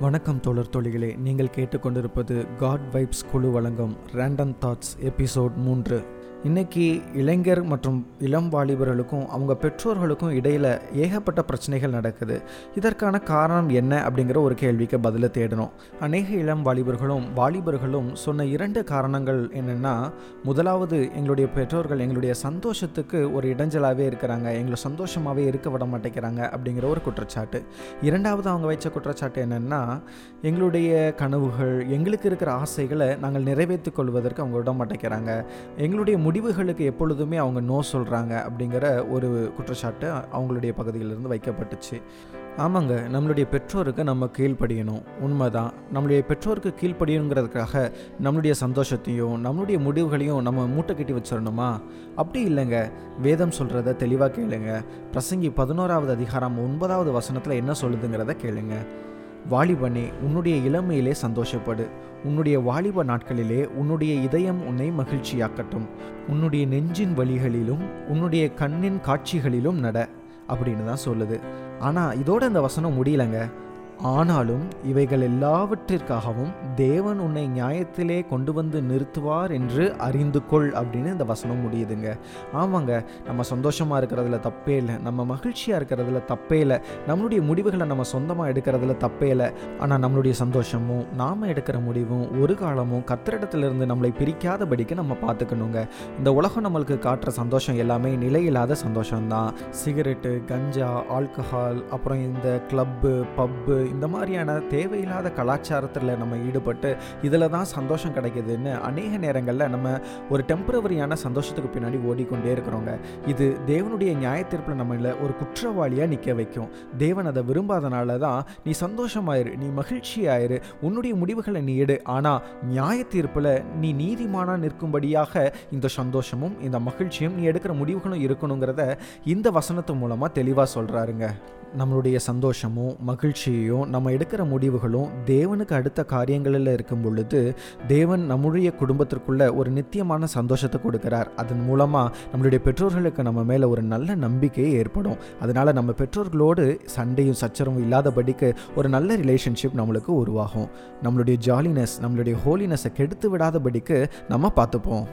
வணக்கம் தோழர் தோழிகளே. நீங்கள் கேட்டுக்கொண்டிருப்பது காட் வைப்ஸ் குழு வழங்கும் ரேண்டம் தாட்ஸ் எபிசோட் மூன்று. இன்னைக்கு இளைஞர் மற்றும் இளம் வாலிபர்களுக்கும் அவங்க பெற்றோர்களுக்கும் இடையில் ஏகப்பட்ட பிரச்சனைகள் நடக்குது. இதற்கான காரணம் என்ன அப்படிங்கிற ஒரு கேள்விக்கு பதிலை தேடணும். அநேக இளம் வாலிபர்களும் வாலிபர்களும் சொன்ன இரண்டு காரணங்கள் என்னென்னா முதலாவது எங்களுடைய பெற்றோர்கள் எங்களுடைய சந்தோஷத்துக்கு ஒரு இடைஞ்சலாகவே இருக்கிறாங்க. எங்களை சந்தோஷமாகவே இருக்க விட மாட்டேங்கிறாங்க அப்படிங்கிற ஒரு குற்றச்சாட்டு. இரண்டாவது அவங்க வைச்ச குற்றச்சாட்டு என்னென்னா எங்களுடைய கனவுகள் எங்களுக்கு இருக்கிற ஆசைகளை நாங்கள் நிறைவேற்றிக் கொள்வதற்கு அவங்க விட மாட்டேங்கிறாங்க. எங்களுடைய முடிவுகளுக்கு எப்பொழுதுமே அவங்க நோ சொல்கிறாங்க அப்படிங்கிற ஒரு குற்றச்சாட்டு அவங்களுடைய பகுதியிலிருந்து வைக்கப்பட்டுச்சு. ஆமாங்க நம்மளுடைய பெற்றோருக்கு நம்ம கீழ்ப்படியணும். உண்மைதான். நம்மளுடைய பெற்றோருக்கு கீழ்ப்படியணுங்கிறதுக்காக நம்மளுடைய சந்தோஷத்தையும் நம்மளுடைய முடிவுகளையும் நம்ம மூட்டை கட்டி வச்சிடணுமா? அப்படி இல்லைங்க. வேதம் சொல்கிறத தெளிவாக கேளுங்க. பிரசங்கி பதினோராவது அதிகாரம் ஒன்பதாவது வசனத்தில் என்ன சொல்லுதுங்கிறத கேளுங்க. வாலிபனே உன்னுடைய இளமையிலே சந்தோஷப்படு. உன்னுடைய வாலிப நாட்களிலே உன்னுடைய இதயம் உன்னை மகிழ்ச்சியாக்கட்டும். உன்னுடைய நெஞ்சின் வழிகளிலும் உன்னுடைய கண்ணின் காட்சிகளிலும் நட அப்படின்னு தான் சொல்லுது. ஆனால் இதோட இந்த வசனம் முடியலங்க. ஆனாலும் இவைகள் எல்லாவற்றிற்காகவும் தேவன் உன்னை நியாயத்திலே கொண்டு வந்து நிறுத்துவார் என்று அறிந்து கொள் அப்படின்னு இந்த வசனம் முடியுதுங்க. ஆமாங்க நம்ம சந்தோஷமாக இருக்கிறதுல தப்பே இல்லை நம்ம மகிழ்ச்சியாக இருக்கிறதுல தப்பே இல்லை நம்மளுடைய முடிவுகளை நம்ம சொந்தமாக எடுக்கிறதுல தப்பே இல்லை ஆனால் நம்மளுடைய சந்தோஷமும் நாம் எடுக்கிற முடிவும் ஒரு காலமும் கத்திரிடத்திலிருந்து நம்மளை பிரிக்காதபடிக்கு நம்ம பார்த்துக்கணுங்க. இந்த உலகம் நம்மளுக்கு காட்டுற சந்தோஷம் எல்லாமே நிலையில்லாத சந்தோஷம்தான். சிகரெட்டு கஞ்சா ஆல்கஹால் அப்புறம் இந்த கிளப்பு பப்பு இந்த மாதிரியான தேவையில்லாத கலாச்சாரத்தில் நம்ம ஈடுபட்டு இதில் தான் சந்தோஷம் கிடைக்கிதுன்னு அநேக நேரங்களில் நம்ம ஒரு டெம்பரவரியான சந்தோஷத்துக்கு பின்னாடி ஓடிக்கொண்டே இருக்கிறோங்க. இது தேவனுடைய நியாயத்தீர்ப்பில் நம்மள ஒரு குற்றவாளியாக நிற்க வைக்கும். தேவன் அதை விரும்பாதனால தான் நீ சந்தோஷமாயிரு நீ மகிழ்ச்சியாயிரு உன்னுடைய முடிவுகளை நீ எடு. ஆனால் நியாய தீர்ப்பில் நீ நீதிமானாக நிற்கும்படியாக இந்த சந்தோஷமும் இந்த மகிழ்ச்சியும் நீ எடுக்கிற முடிவுகளும் இருக்கணுங்கிறத இந்த வசனத்து மூலமாக தெளிவாக சொல்கிறாருங்க நம்மளுடைய சந்தோஷமும் மகிழ்ச்சியையும் நம்ம எடுக்கிற முடிவுகளும் தேவனுக்கு அடுத்த காரியங்களில் இருக்கும் பொழுது தேவன் நம்முடைய குடும்பத்திற்குள்ள ஒரு நித்தியமான சந்தோஷத்தை கொடுக்கிறார். அதன் மூலமாக நம்மளுடைய பெற்றோர்களுக்கு நம்ம மேலே ஒரு நல்ல நம்பிக்கை ஏற்படும். அதனால் நம்ம பெற்றோர்களோடு சண்டையும் சச்சரவும் இல்லாதபடிக்கு ஒரு நல்ல ரிலேஷன்ஷிப் நம்மளுக்கு உருவாகும். நம்மளுடைய ஜாலினஸ் நம்மளுடைய ஹோலினஸை கெடுத்து விடாதபடிக்கு நம்ம பார்த்துப்போம்.